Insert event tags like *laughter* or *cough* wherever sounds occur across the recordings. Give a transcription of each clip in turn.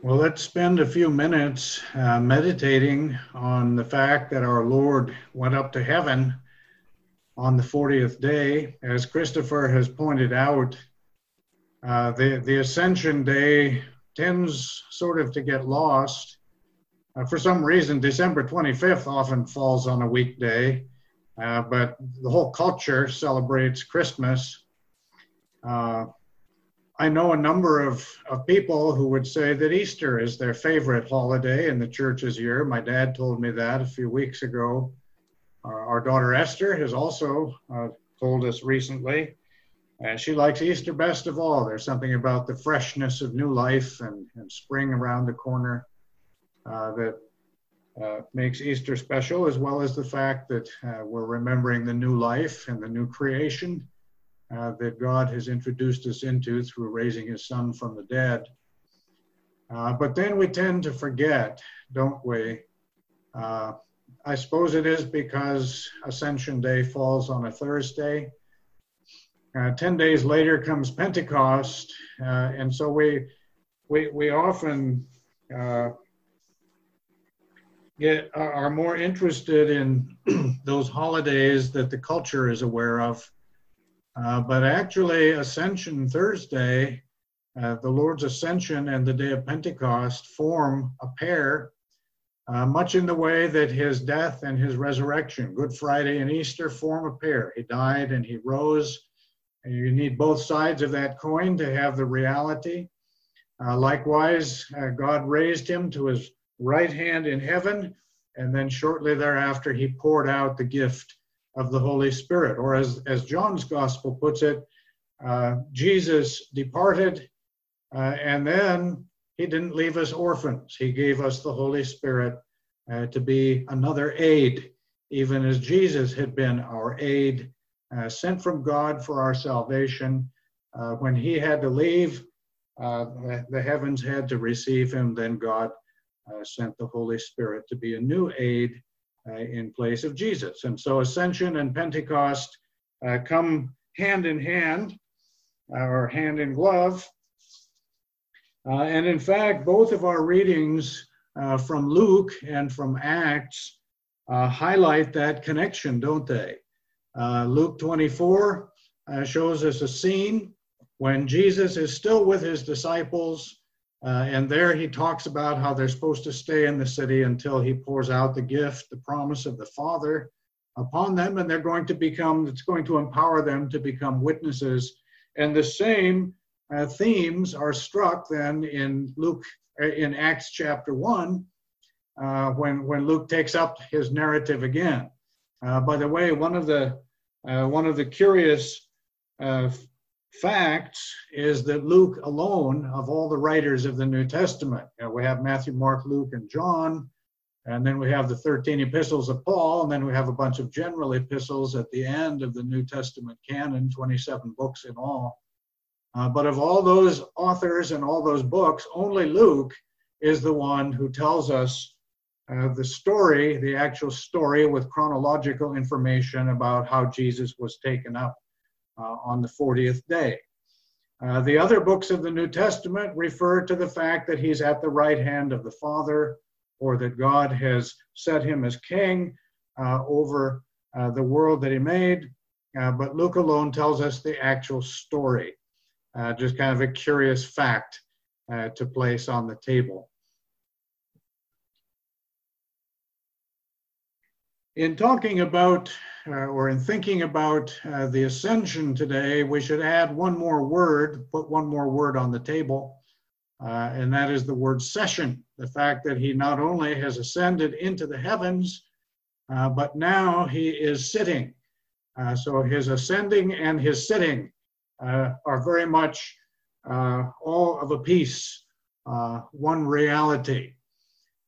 Well, let's spend a few minutes uh, meditating on the fact that our Lord went up to heaven on the 40th day. As Christopher has pointed out, uh, the, the Ascension Day tends sort of to get lost. Uh, for some reason, December 25th often falls on a weekday, uh, but the whole culture celebrates Christmas. Uh, I know a number of, of people who would say that Easter is their favorite holiday in the church's year. My dad told me that a few weeks ago. Uh, our daughter Esther has also uh, told us recently. And she likes Easter best of all. There's something about the freshness of new life and, and spring around the corner uh, that uh, makes Easter special, as well as the fact that uh, we're remembering the new life and the new creation uh, that God has introduced us into through raising his son from the dead. Uh, but then we tend to forget, don't we? Uh, I suppose it is because Ascension Day falls on a Thursday. Uh, Ten days later comes Pentecost, uh, and so we we we often uh, get are more interested in *clears throat* those holidays that the culture is aware of uh, but actually, Ascension Thursday, uh, the Lord's Ascension and the day of Pentecost form a pair, uh, much in the way that his death and his resurrection, Good Friday and Easter, form a pair. He died and he rose. And you need both sides of that coin to have the reality. Uh, likewise, uh, God raised him to his right hand in heaven, and then shortly thereafter, he poured out the gift of the Holy Spirit. Or as, as John's gospel puts it, uh, Jesus departed uh, and then he didn't leave us orphans. He gave us the Holy Spirit uh, to be another aid, even as Jesus had been our aid, uh, sent from God for our salvation. Uh, when he had to leave, uh, the heavens had to receive him, then God sent the Holy Spirit to be a new aid Uh, in place of Jesus. And so Ascension and Pentecost uh, come hand in hand uh, or hand in glove. Uh, and in fact, both of our readings uh, from Luke and from Acts highlight that connection, don't they? Luke 24 shows us a scene when Jesus is still with his disciples uh, and there he talks about how they're supposed to stay in the city until he pours out the gift, the promise of the Father upon them, and they're going to become, it's going to empower them to become witnesses. And the same uh, themes are struck then in Luke, uh, in Acts chapter 1, uh, when, when Luke takes up his narrative again. Uh, by the way, one of the, uh, one of the curious facts is that Luke alone, of all the writers of the New Testament, you know, we have Matthew, Mark, Luke, and John, and then we have the 13 epistles of Paul, and then we have a bunch of general epistles at the end of the New Testament canon, 27 books in all. Uh, but of all those authors and all those books, only Luke is the one who tells us uh, the story, the actual story with chronological information about how Jesus was taken up on the 40th day. Uh, the other books of the New Testament refer to the fact that he's at the right hand of the Father or that God has set him as king uh, over uh, the world that he made. Uh, but Luke alone tells us the actual story, uh, just kind of a curious fact to place on the table. In talking about uh, or in thinking about uh, the ascension today, we should add one more word, put one more word on the table, uh, and that is the word session. The fact that he not only has ascended into the heavens, uh, but now he is sitting. Uh, so his ascending and his sitting uh, are very much all of a piece, one reality.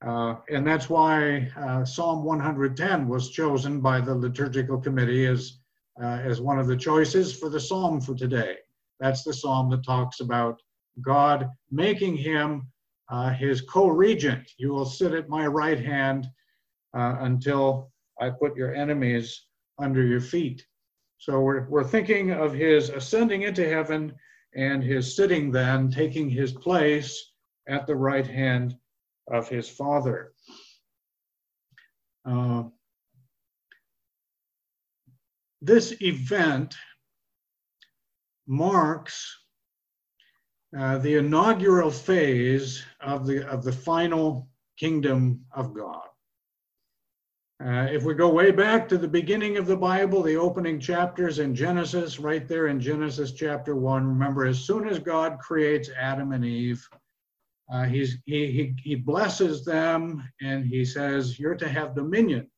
Uh, and that's why uh, Psalm 110 was chosen by the liturgical committee as, uh, as one of the choices for the psalm for today. That's the psalm that talks about God making him uh, his co regent. You will sit at my right hand uh, until I put your enemies under your feet. So we're, we're thinking of his ascending into heaven and his sitting then, taking his place at the right hand of his Father. Uh, this event marks uh, the inaugural phase of the, of the final kingdom of God. Uh, if we go way back to the beginning of the Bible, the opening chapters in Genesis, right there in Genesis chapter 1, remember, as soon as God creates Adam and Eve, uh, he's, he, he, he blesses them and he says, You're to have dominion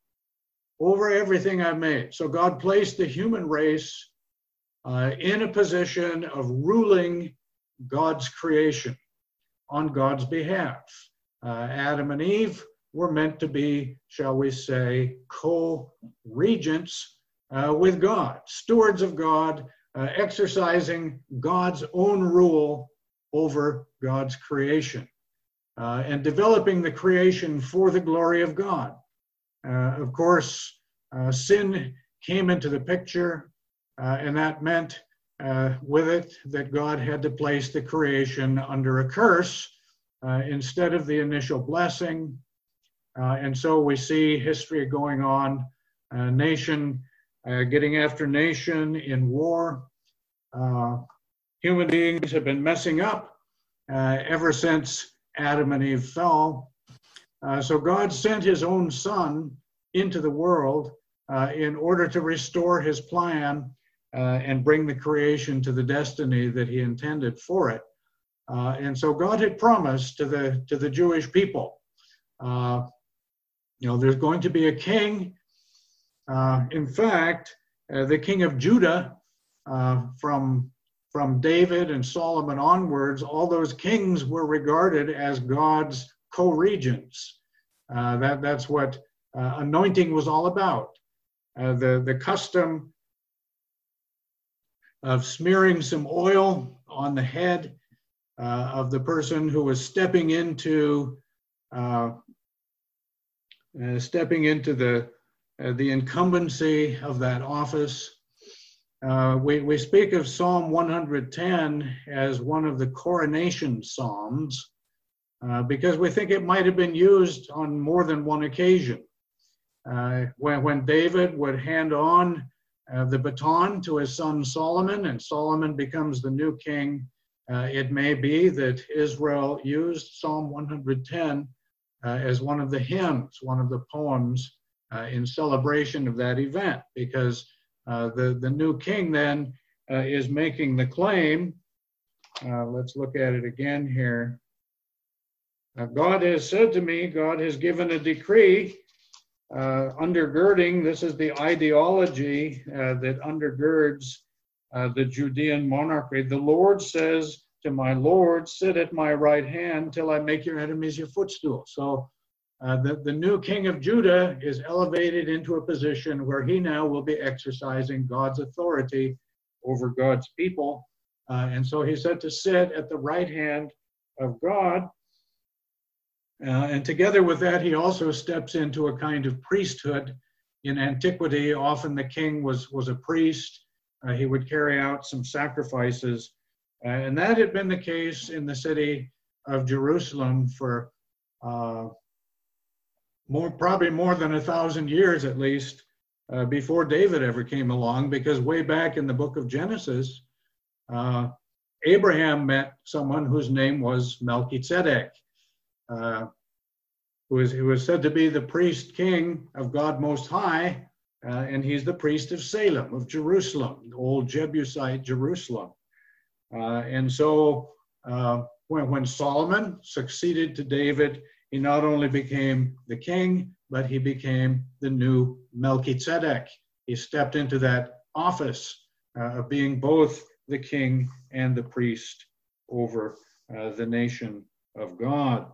over everything I've made. So God placed the human race uh, in a position of ruling God's creation on God's behalf. Uh, Adam and Eve were meant to be, shall we say, co regents uh, with God, stewards of God, uh, exercising God's own rule over God's creation, uh, and developing the creation for the glory of God. Uh, of course, uh, sin came into the picture, uh, and that meant with it that God had to place the creation under a curse instead of the initial blessing uh, and so we see history going on, uh, nation uh, getting after nation in war. Uh, human beings have been messing up uh, ever since Adam and Eve fell. Uh, so God sent his own son into the world in order to restore his plan and bring the creation to the destiny that he intended for it. and so God had promised to the, to the Jewish people uh, you know, there's going to be a king. Uh, in fact, uh, the king of Judah, uh, from from David and Solomon onwards, all those kings were regarded as God's co-regents. Uh, that that's what uh, anointing was all about. Uh, the the custom of smearing some oil on the head of the person who was stepping into uh, uh, stepping into the, uh, the incumbency of that office. Uh, we, we speak of Psalm 110 as one of the coronation psalms uh, because we think it might have been used on more than one occasion. Uh, when, when David would hand on uh, the baton to his son Solomon, and Solomon becomes the new king, it may be that Israel used Psalm 110 uh, as one of the hymns, one of the poems uh, in celebration of that event, because uh, the, the new king then is making the claim. let's look at it again here. God has said to me, God has given a decree uh, undergirding, this is the ideology uh, that undergirds uh, the Judean monarchy. The Lord says, to my Lord, sit at my right hand till I make your enemies your footstool. So uh, the, the new king of Judah is elevated into a position where he now will be exercising God's authority over God's people. Uh, and so he said to sit at the right hand of God. Uh, and together with that, he also steps into a kind of priesthood. In antiquity, often the king was, was a priest. Uh, he would carry out some sacrifices uh, and that had been the case in the city of Jerusalem for uh, more, probably more than a thousand years at least uh, before David ever came along, because way back in the book of Genesis, uh, Abraham met someone whose name was Melchizedek, uh, who, is, who is said to be the priest king of God Most High, uh, and he's the priest of Salem, of Jerusalem, old Jebusite Jerusalem. Uh, and so uh, when, when Solomon succeeded to David, he not only became the king, but he became the new Melchizedek. He stepped into that office uh, of being both the king and the priest over uh, the nation of God.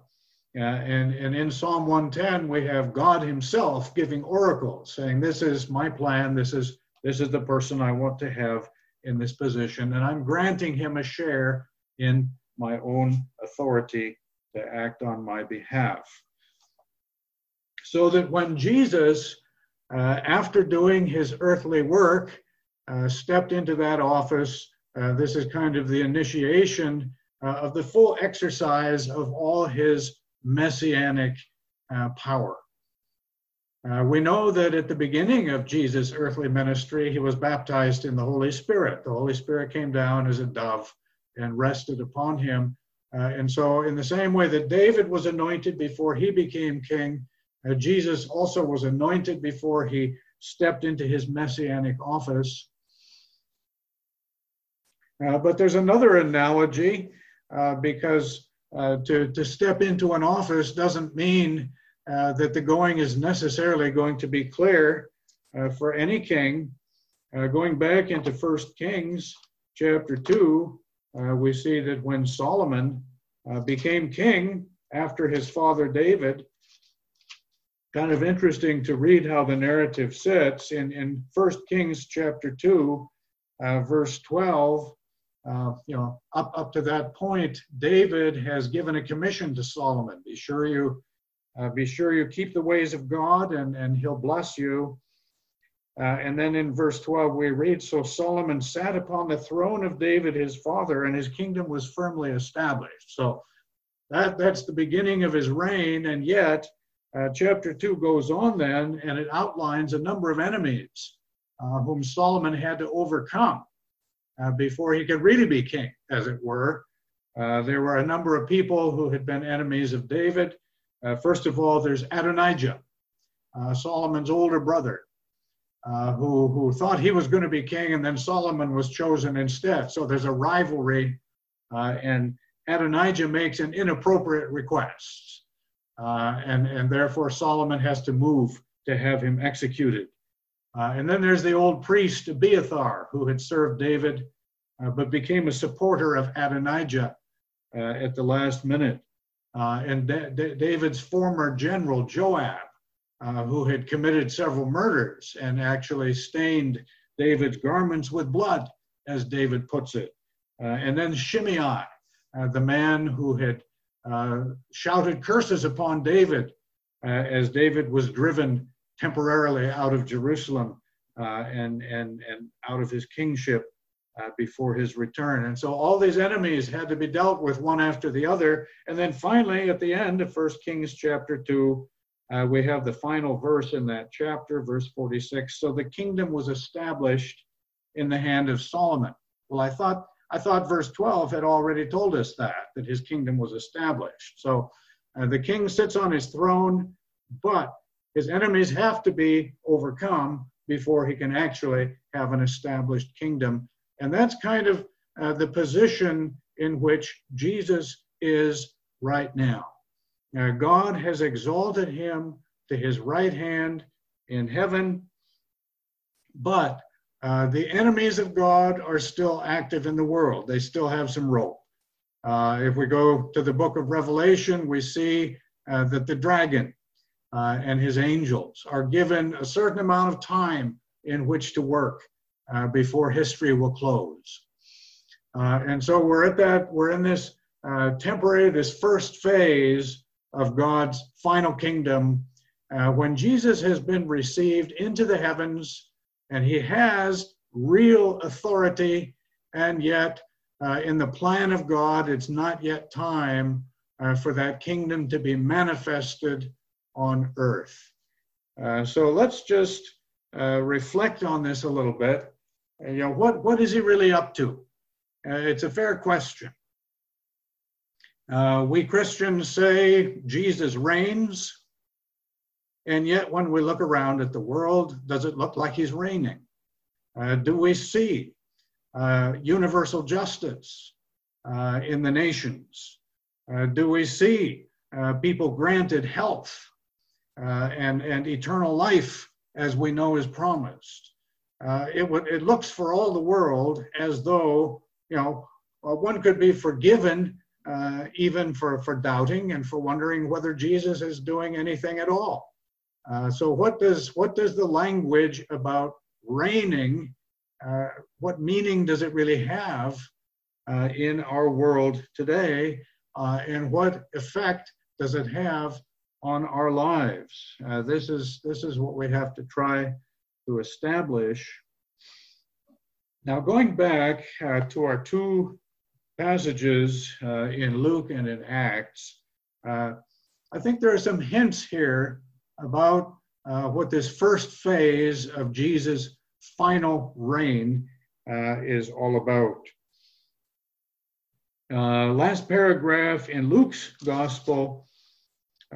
Uh, and, and in Psalm 110, we have God Himself giving oracles, saying, This is my plan, this is, this is the person I want to have in this position, and I'm granting him a share in my own authority to act on my behalf. So that when Jesus, uh, after doing his earthly work, uh, stepped into that office, uh, this is kind of the initiation uh, of the full exercise of all his messianic uh, power. Uh, we know that at the beginning of Jesus' earthly ministry, he was baptized in the Holy Spirit. The Holy Spirit came down as a dove and rested upon him. Uh, and so, in the same way that David was anointed before he became king, uh, Jesus also was anointed before he stepped into his messianic office. Uh, but there's another analogy uh, because uh, to, to step into an office doesn't mean uh, that the going is necessarily going to be clear for any king. Going back into First Kings chapter 2, uh, we see that when Solomon uh, became king after his father David, kind of interesting to read how the narrative sits in, in 1 Kings chapter 2, verse 12. Uh, you know, up, up to that point, David has given a commission to Solomon. Be sure you uh, be sure you keep the ways of God, and, and he'll bless you. Uh, and then in verse 12, we read So Solomon sat upon the throne of David, his father, and his kingdom was firmly established. So that, that's the beginning of his reign. And yet, uh, chapter 2 goes on then, and it outlines a number of enemies uh, whom Solomon had to overcome uh, before he could really be king, as it were. Uh, there were a number of people who had been enemies of David. Uh, first of all, there's Adonijah, Solomon's older brother, uh, who, who thought he was going to be king, and then Solomon was chosen instead. So there's a rivalry, uh, and Adonijah makes an inappropriate request, uh, and, and therefore Solomon has to move to have him executed. Uh, and then there's the old priest Abiathar, who had served David, but became a supporter of Adonijah at the last minute uh, and David's former general Joab, uh, who had committed several murders and actually stained David's garments with blood, as David puts it. Uh, and then Shimei, uh, the man who had uh, shouted curses upon David uh, as David was driven temporarily out of Jerusalem and, and, and out of his kingship uh, before his return. And so all these enemies had to be dealt with one after the other. And then finally, at the end of First Kings chapter 2, uh, we have the final verse in that chapter, verse 46. So the kingdom was established in the hand of Solomon. Well, I thought I thought verse 12 had already told us that that his kingdom was established. So uh, the king sits on his throne, but his enemies have to be overcome before he can actually have an established kingdom and that's kind of uh, the position in which Jesus is right now. Now. God has exalted him to his right hand in heaven, but uh, the enemies of God are still active in the world. They still have some rope. Uh, if we go to the book of Revelation, we see uh, that the dragon uh, and his angels are given a certain amount of time in which to work uh, before history will close. Uh, and so we're at that, we're in this uh, temporary, this first phase of God's final kingdom uh, when Jesus has been received into the heavens and he has real authority, and yet uh, in the plan of God, it's not yet time uh, for that kingdom to be manifested on earth. so let's just reflect on this a little bit you know, what, what is he really up to? Uh, it's a fair question. Uh, we Christians say Jesus reigns, and yet when we look around at the world, does it look like he's reigning? Uh, do we see uh, universal justice uh, in the nations? Uh, do we see people granted health and, and eternal life as we know is promised? uh, it, it looks for all the world as though, you know, uh, one could be forgiven uh, even for, for doubting and for wondering whether Jesus is doing anything at all. Uh, so what does, what does the language about reigning, uh, what meaning does it really have uh, in our world today? and what effect does it have on our lives? this, is, this is what we have to try to establish. Now, going back uh, to our two passages uh, in Luke and in Acts, uh, I think there are some hints here about uh, what this first phase of Jesus' final reign uh, is all about. Uh, last paragraph in Luke's gospel,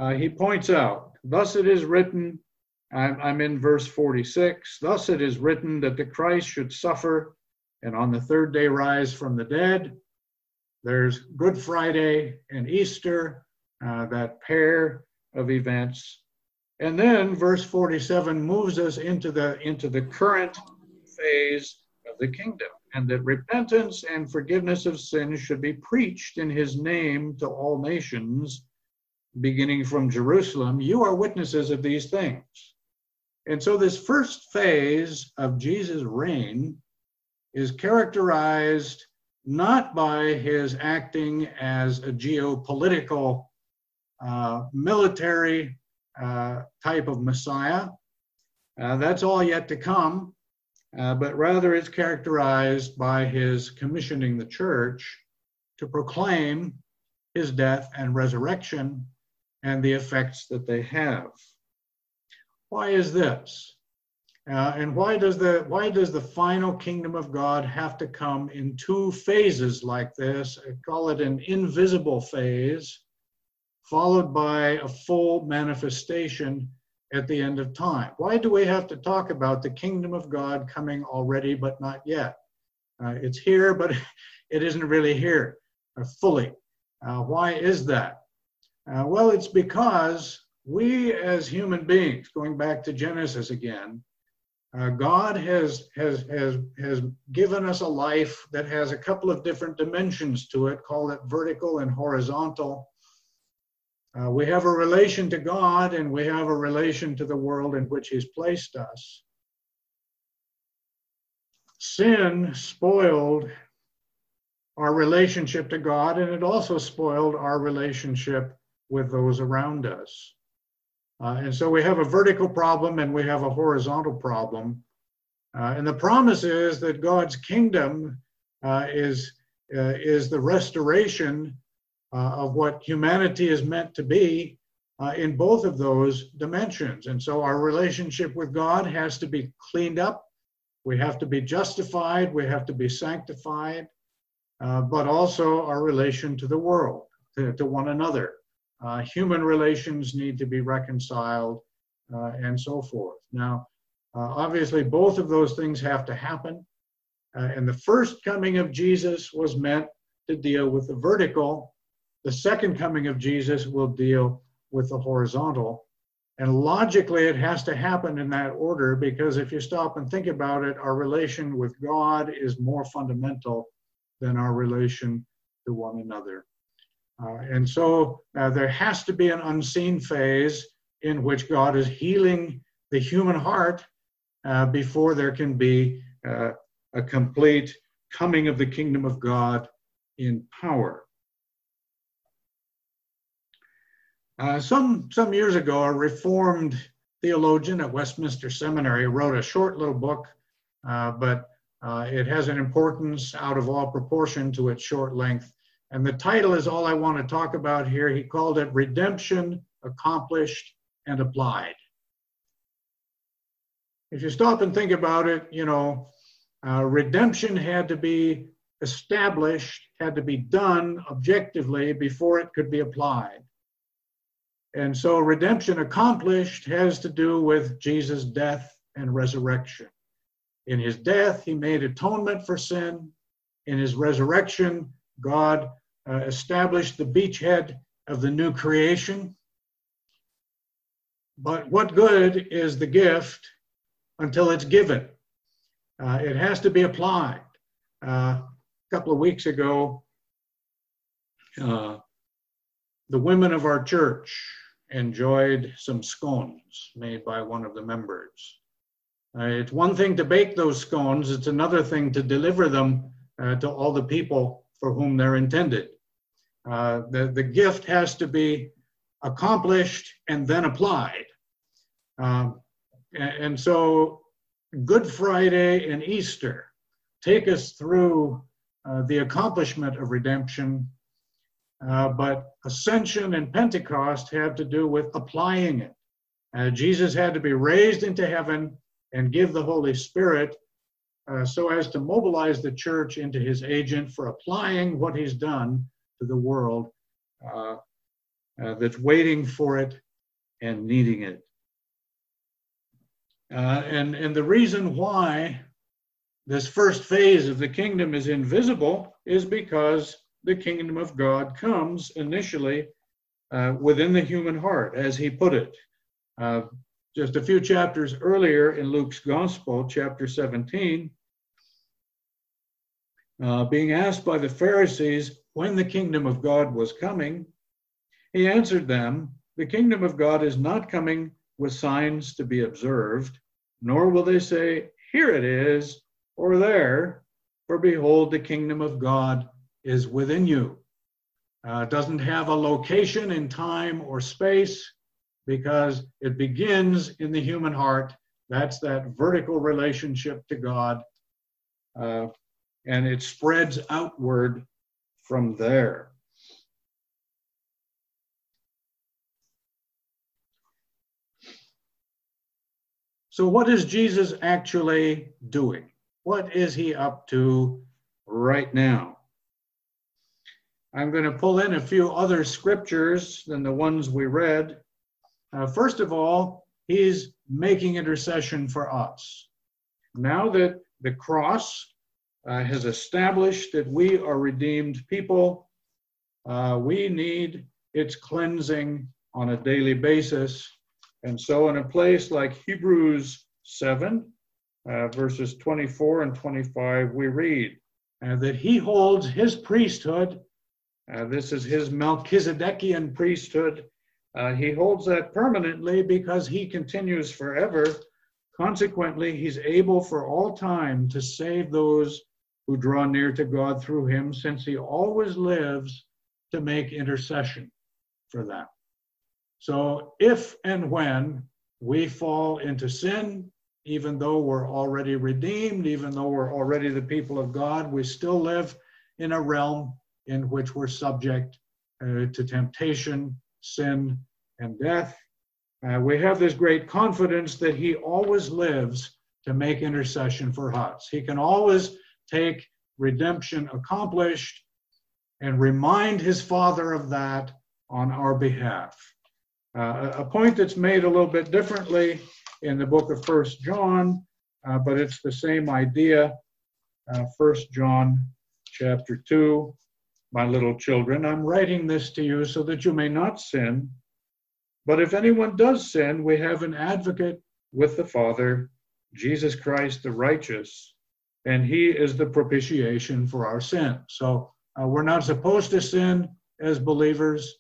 uh, he points out, Thus it is written, I'm, I'm in verse 46, thus it is written that the Christ should suffer and on the third day rise from the dead. There's Good Friday and Easter, uh, that pair of events. And then verse 47 moves us into the, into the current phase of the kingdom, and that repentance and forgiveness of sins should be preached in his name to all nations, beginning from Jerusalem. You are witnesses of these things. And so, this first phase of Jesus' reign is characterized not by his acting as a geopolitical, uh, military uh, type of Messiah. Uh, that's all yet to come, uh, but rather it's characterized by his commissioning the church to proclaim his death and resurrection and the effects that they have. Why is this? Uh, and why does the why does the final kingdom of God have to come in two phases like this? I call it an invisible phase, followed by a full manifestation at the end of time. Why do we have to talk about the kingdom of God coming already but not yet? Uh, it's here, but *laughs* it isn't really here uh, fully. Uh, why is that? Uh, well, it's because we as human beings, going back to Genesis again, uh, God has, has, has, has given us a life that has a couple of different dimensions to it, call it vertical and horizontal. Uh, we have a relation to God and we have a relation to the world in which He's placed us. Sin spoiled our relationship to God and it also spoiled our relationship with those around us. Uh, and so we have a vertical problem and we have a horizontal problem. Uh, and the promise is that God's kingdom uh, is, uh, is the restoration uh, of what humanity is meant to be uh, in both of those dimensions. And so our relationship with God has to be cleaned up. We have to be justified. We have to be sanctified. but also our relation to the world, to, to one another. Uh, human relations need to be reconciled, uh, and so forth. Now, uh, obviously, both of those things have to happen. and the first coming of Jesus was meant to deal with the vertical. The second coming of Jesus will deal with the horizontal. And logically, it has to happen in that order because if you stop and think about it, our relation with God is more fundamental than our relation to one another. Uh, and so uh, there has to be an unseen phase in which God is healing the human heart uh, before there can be uh, a complete coming of the kingdom of God in power. Uh, some, some years ago, a Reformed theologian at Westminster Seminary wrote a short little book, uh, but it has an importance out of all proportion to its short length. And the title is all I want to talk about here. He called it Redemption Accomplished and Applied. If you stop and think about it, you know, uh, redemption had to be established, had to be done objectively before it could be applied. And so redemption accomplished has to do with Jesus' death and resurrection. In his death, he made atonement for sin. In his resurrection, God uh, established the beachhead of the new creation. But what good is the gift until it's given? Uh, it has to be applied. Uh, a couple of weeks ago, uh, the women of our church enjoyed some scones made by one of the members. Uh, it's one thing to bake those scones, it's another thing to deliver them uh, to all the people for whom they're intended. Uh, the, the gift has to be accomplished and then applied. Um, and, and so Good Friday and Easter take us through uh, the accomplishment of redemption, uh, but ascension and Pentecost have to do with applying it. Uh, Jesus had to be raised into heaven and give the Holy Spirit uh, so as to mobilize the church into his agent for applying what he's done to the world uh, uh, that's waiting for it and needing it. Uh, and, and the reason why this first phase of the kingdom is invisible is because the kingdom of God comes initially uh, within the human heart, as he put it. Just a few chapters earlier in Luke's Gospel, chapter 17, uh, being asked by the Pharisees when the kingdom of God was coming, he answered them, The kingdom of God is not coming with signs to be observed, nor will they say, Here it is, or there, for behold, the kingdom of God is within you. Uh, doesn't have a location in time or space because it begins in the human heart. That's that vertical relationship to God. Uh, and it spreads outward from there. So, what is Jesus actually doing? What is he up to right now? I'm going to pull in a few other scriptures than the ones we read. Uh, first of all, he's making intercession for us. Now that the cross uh, has established that we are redeemed people, uh, we need its cleansing on a daily basis. And so, in a place like Hebrews 7, uh, verses 24 and 25, we read uh, that he holds his priesthood. Uh, this is his Melchizedekian priesthood. Uh, he holds that permanently because he continues forever. Consequently, he's able for all time to save those who draw near to God through him, since he always lives to make intercession for them. So, if and when we fall into sin, even though we're already redeemed, even though we're already the people of God, we still live in a realm in which we're subject uh, to temptation, sin, and death. Uh, we have this great confidence that He always lives to make intercession for us. He can always take redemption accomplished and remind His Father of that on our behalf. Uh, a point that's made a little bit differently in the book of First John, uh, but it's the same idea. Uh, First John chapter 2, my little children, I'm writing this to you so that you may not sin. But if anyone does sin, we have an advocate with the Father, Jesus Christ the righteous, and he is the propitiation for our sin. So uh, we're not supposed to sin as believers,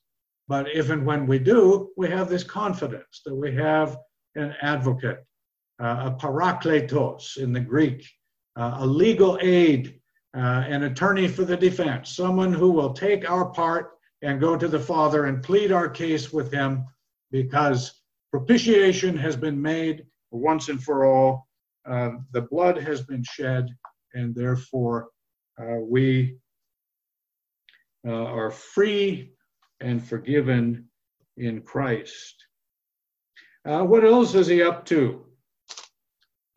but if and when we do, we have this confidence that we have an advocate, uh, a parakletos in the Greek, uh, a legal aid, uh, an attorney for the defense, someone who will take our part and go to the Father and plead our case with him because propitiation has been made once and for all. Uh, the blood has been shed, and therefore uh, we uh, are free and forgiven in Christ. Uh, what else is he up to?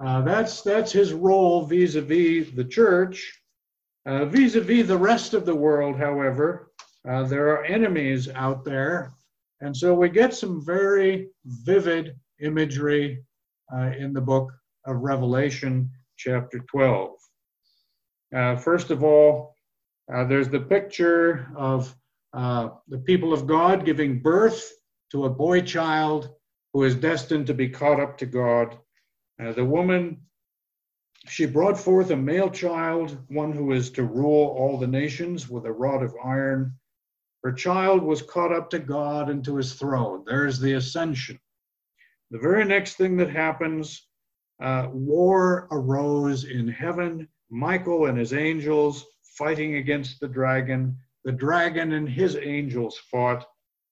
Uh, that's that's his role vis-a-vis the church. Uh, vis-a-vis the rest of the world, however, uh, there are enemies out there, and so we get some very vivid imagery uh, in the book of Revelation, chapter 12. Uh, first of all, there's the picture of the people of God giving birth to a boy child who is destined to be caught up to God. Uh, the woman, she brought forth a male child, one who is to rule all the nations with a rod of iron. Her child was caught up to God and to his throne. There's the ascension. The very next thing that happens, uh, war arose in heaven. Michael and his angels fighting against the dragon. The dragon and his angels fought.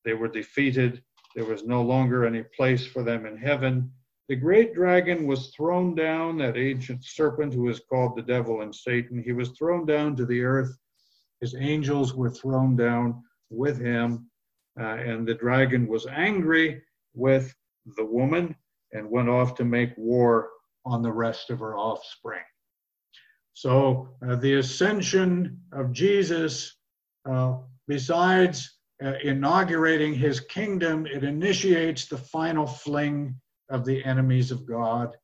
They were defeated. There was no longer any place for them in heaven. The great dragon was thrown down, that ancient serpent who is called the devil and Satan. He was thrown down to the earth. His angels were thrown down with him. Uh, and the dragon was angry with the woman and went off to make war on the rest of her offspring. So uh, the ascension of Jesus, uh, besides uh, inaugurating his kingdom, it initiates the final fling of the enemies of God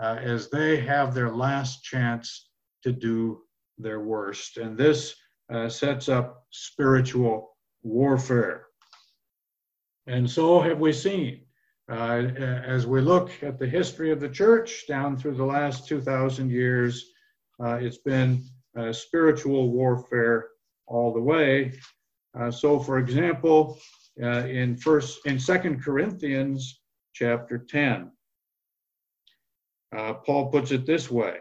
uh, as they have their last chance to do their worst. And this uh, sets up spiritual warfare. And so have we seen. Uh, as we look at the history of the church down through the last 2,000 years, uh, it's been uh, spiritual warfare all the way. Uh, so, for example, in first in Second Corinthians chapter 10. Uh, Paul puts it this way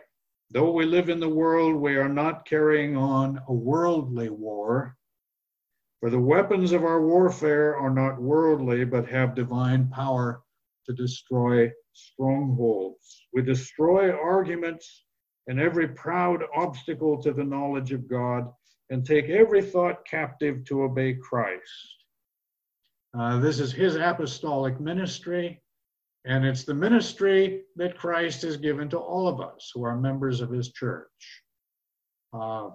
Though we live in the world, we are not carrying on a worldly war. For the weapons of our warfare are not worldly, but have divine power to destroy strongholds. We destroy arguments and every proud obstacle to the knowledge of God and take every thought captive to obey Christ. Uh, this is his apostolic ministry. And it's the ministry that Christ has given to all of us who are members of his church. Uh,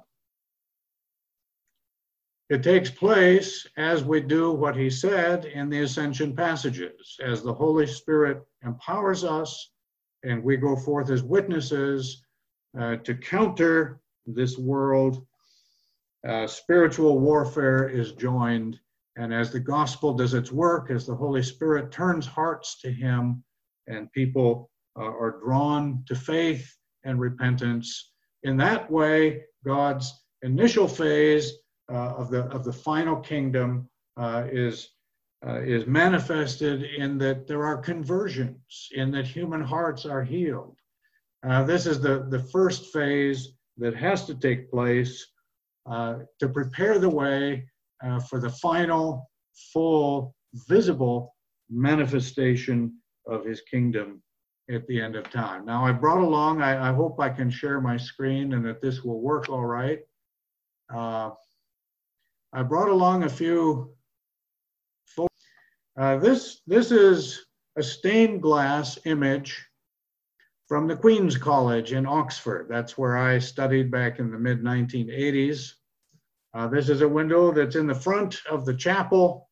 it takes place as we do what he said in the ascension passages, as the Holy Spirit empowers us and we go forth as witnesses uh, to counter this world. Uh, spiritual warfare is joined and as the gospel does its work, as the Holy Spirit turns hearts to Him and people uh, are drawn to faith and repentance, in that way, God's initial phase uh, of, the, of the final kingdom uh, is, uh, is manifested in that there are conversions, in that human hearts are healed. Uh, this is the, the first phase that has to take place uh, to prepare the way uh, for the final, full, visible manifestation of his kingdom at the end of time. Now, I brought along, I, I hope I can share my screen and that this will work all right. Uh, I brought along a few. Uh, this, this is a stained glass image from the Queen's College in Oxford. That's where I studied back in the mid 1980s. Uh, this is a window that's in the front of the chapel,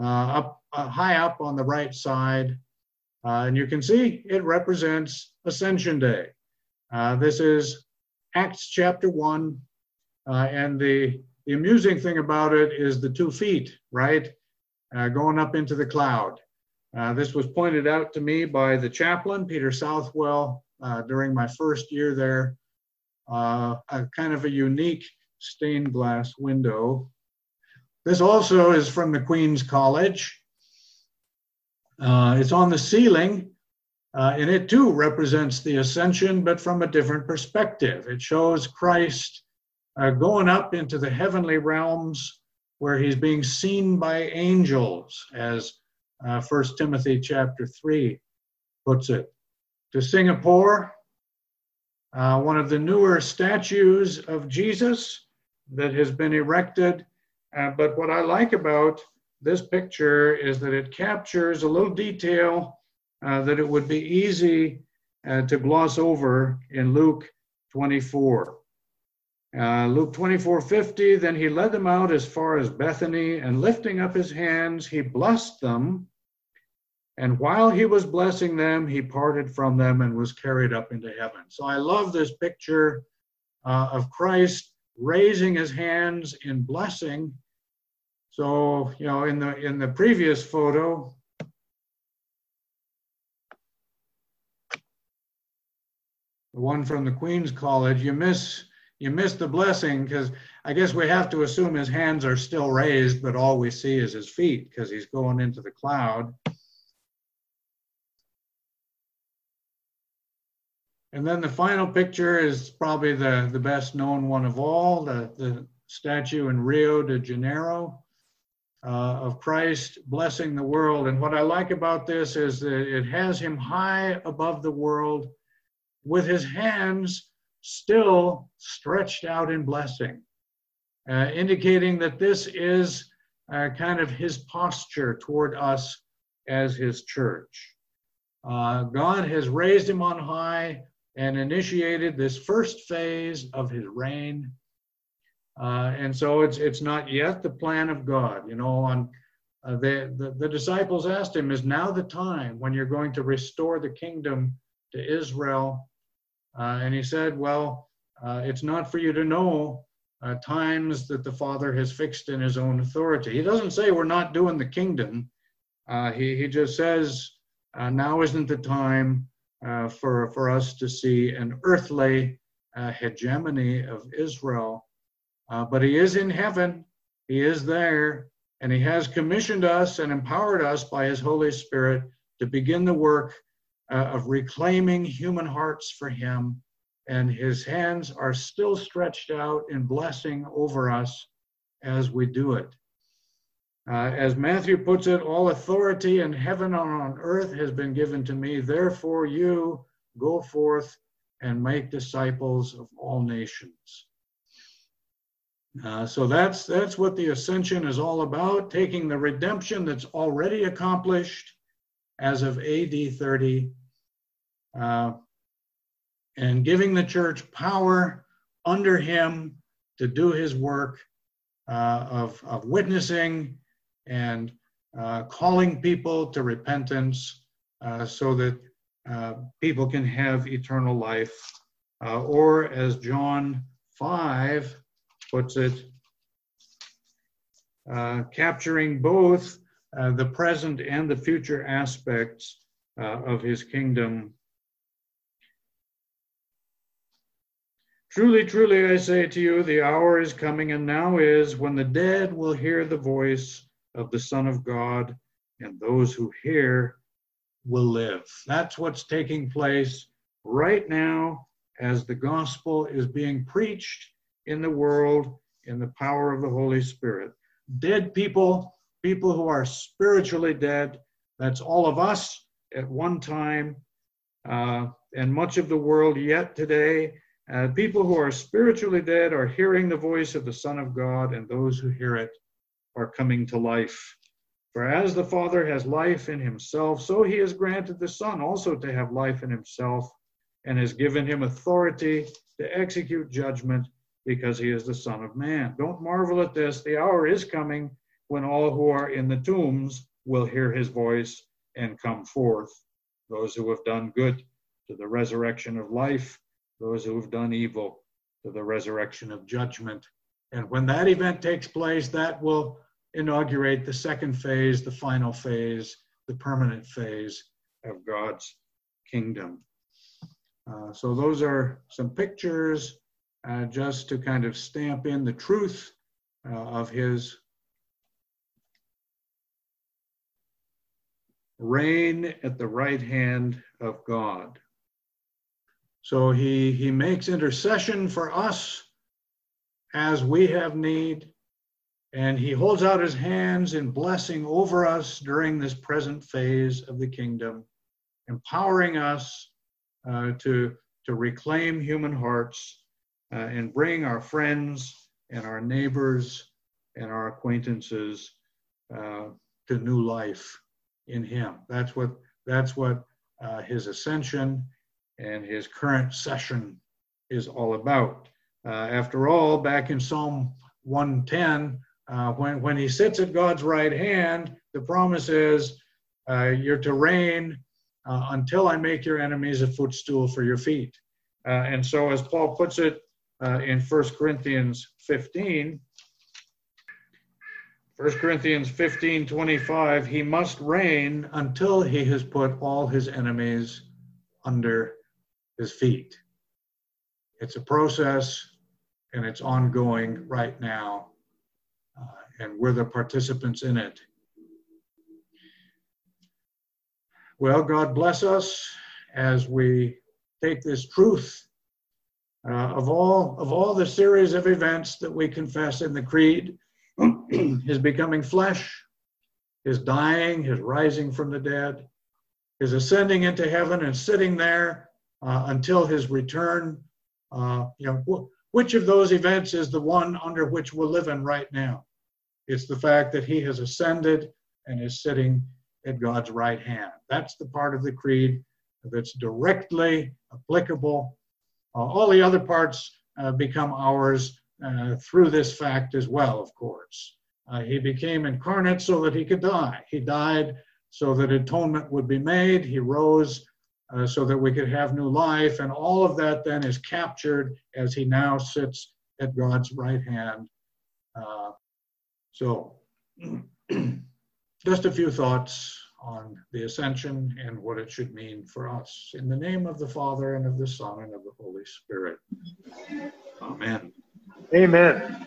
uh, up uh, high up on the right side. Uh, and you can see it represents Ascension Day. Uh, this is Acts chapter 1. Uh, and the, the amusing thing about it is the two feet, right? going up into the cloud. this was pointed out to me by the chaplain, Peter Southwell, during my first year there. a kind of a unique stained glass window. This also is from the Queen's College. Uh, it's on the ceiling, uh, and it too represents the ascension, but from a different perspective. It shows Christ uh, going up into the heavenly realms where he's being seen by angels, as uh, First Timothy chapter 3 puts it. To Singapore, uh, one of the newer statues of Jesus that has been erected. Uh, but what I like about this picture is that it captures a little detail uh, that it would be easy uh, to gloss over in Luke 24. Uh, Luke 24 50, then he led them out as far as Bethany, and lifting up his hands, he blessed them. And while he was blessing them, he parted from them and was carried up into heaven. So I love this picture uh, of Christ raising his hands in blessing. So, you know, in the in the previous photo, the one from the Queen's College, you miss you miss the blessing because I guess we have to assume his hands are still raised, but all we see is his feet because he's going into the cloud. And then the final picture is probably the, the best known one of all, the, the statue in Rio de Janeiro. uh, of Christ blessing the world. And what I like about this is that it has him high above the world with his hands still stretched out in blessing, uh, indicating that this is uh, kind of his posture toward us as his church. Uh, God has raised him on high and initiated this first phase of his reign uh, and so it's it's not yet the plan of God. You know, on uh, the, the the disciples asked him, "Is now the time when you're going to restore the kingdom to Israel?" Uh, and he said, "Well, uh, it's not for you to know uh, times that the Father has fixed in His own authority." He doesn't say we're not doing the kingdom. Uh, he he just says now isn't the time for for us to see an earthly hegemony of Israel. Uh, but he is in heaven, he is there, and he has commissioned us and empowered us by his Holy Spirit to begin the work uh, of reclaiming human hearts for him. And his hands are still stretched out in blessing over us as we do it. Uh, as Matthew puts it, all authority in heaven and on earth has been given to me. Therefore, you go forth and make disciples of all nations. Uh, so that's that's what the ascension is all about, taking the redemption that's already accomplished as of AD 30 uh, and giving the church power under him to do his work uh, of, of witnessing and uh, calling people to repentance uh, so that uh, people can have eternal life. or as John 5 puts it, uh, capturing both uh, the present and the future aspects uh, of his kingdom. Truly, truly, I say to you, the hour is coming and now is when the dead will hear the voice of the Son of God, and those who hear will live. That's what's taking place right now as the gospel is being preached in the world in the power of the Holy Spirit. Dead people, people who are spiritually dead, that's all of us at one time, uh, and much of the world yet today. Uh, people who are spiritually dead are hearing the voice of the Son of God, and those who hear it are coming to life. For as the Father has life in himself, so he has granted the Son also to have life in himself, and has given him authority to execute judgment because he is the Son of Man. Don't marvel at this. The hour is coming when all who are in the tombs will hear his voice and come forth. Those who have done good to the resurrection of life, those who have done evil to the resurrection of judgment. And when that event takes place, that will inaugurate the second phase, the final phase, the permanent phase of God's kingdom. Uh, so, those are some pictures uh, just to kind of stamp in the truth uh, of his reign at the right hand of God. So he, he makes intercession for us as we have need, and he holds out his hands in blessing over us during this present phase of the kingdom, empowering us uh, to, to reclaim human hearts uh, and bring our friends and our neighbors and our acquaintances uh, to new life in Him. That's what that's what uh, His ascension and His current session is all about. Uh, after all, back in Psalm 110, uh, when when He sits at God's right hand, the promise is uh, you're to reign until I make your enemies a footstool for your feet. and so, as Paul puts it uh, in 1 Corinthians 15. 1 Corinthians 15 25, he must reign until he has put all his enemies under his feet. It's a process and it's ongoing right now, uh, and we're the participants in it. Well, God bless us as we take this truth uh, of all of all the series of events that we confess in the creed, *clears throat* his becoming flesh, his dying, his rising from the dead, his ascending into heaven and sitting there uh, until his return. Uh, you know, wh- which of those events is the one under which we're living right now? It's the fact that he has ascended and is sitting at God's right hand. That's the part of the creed that's directly applicable. Uh, all the other parts uh, become ours uh, through this fact as well, of course. Uh, he became incarnate so that he could die. He died so that atonement would be made. He rose uh, so that we could have new life. And all of that then is captured as he now sits at God's right hand. So, *clears throat* just a few thoughts on the ascension and what it should mean for us. In the name of the Father, and of the Son, and of the Holy Spirit. Amen. Amen.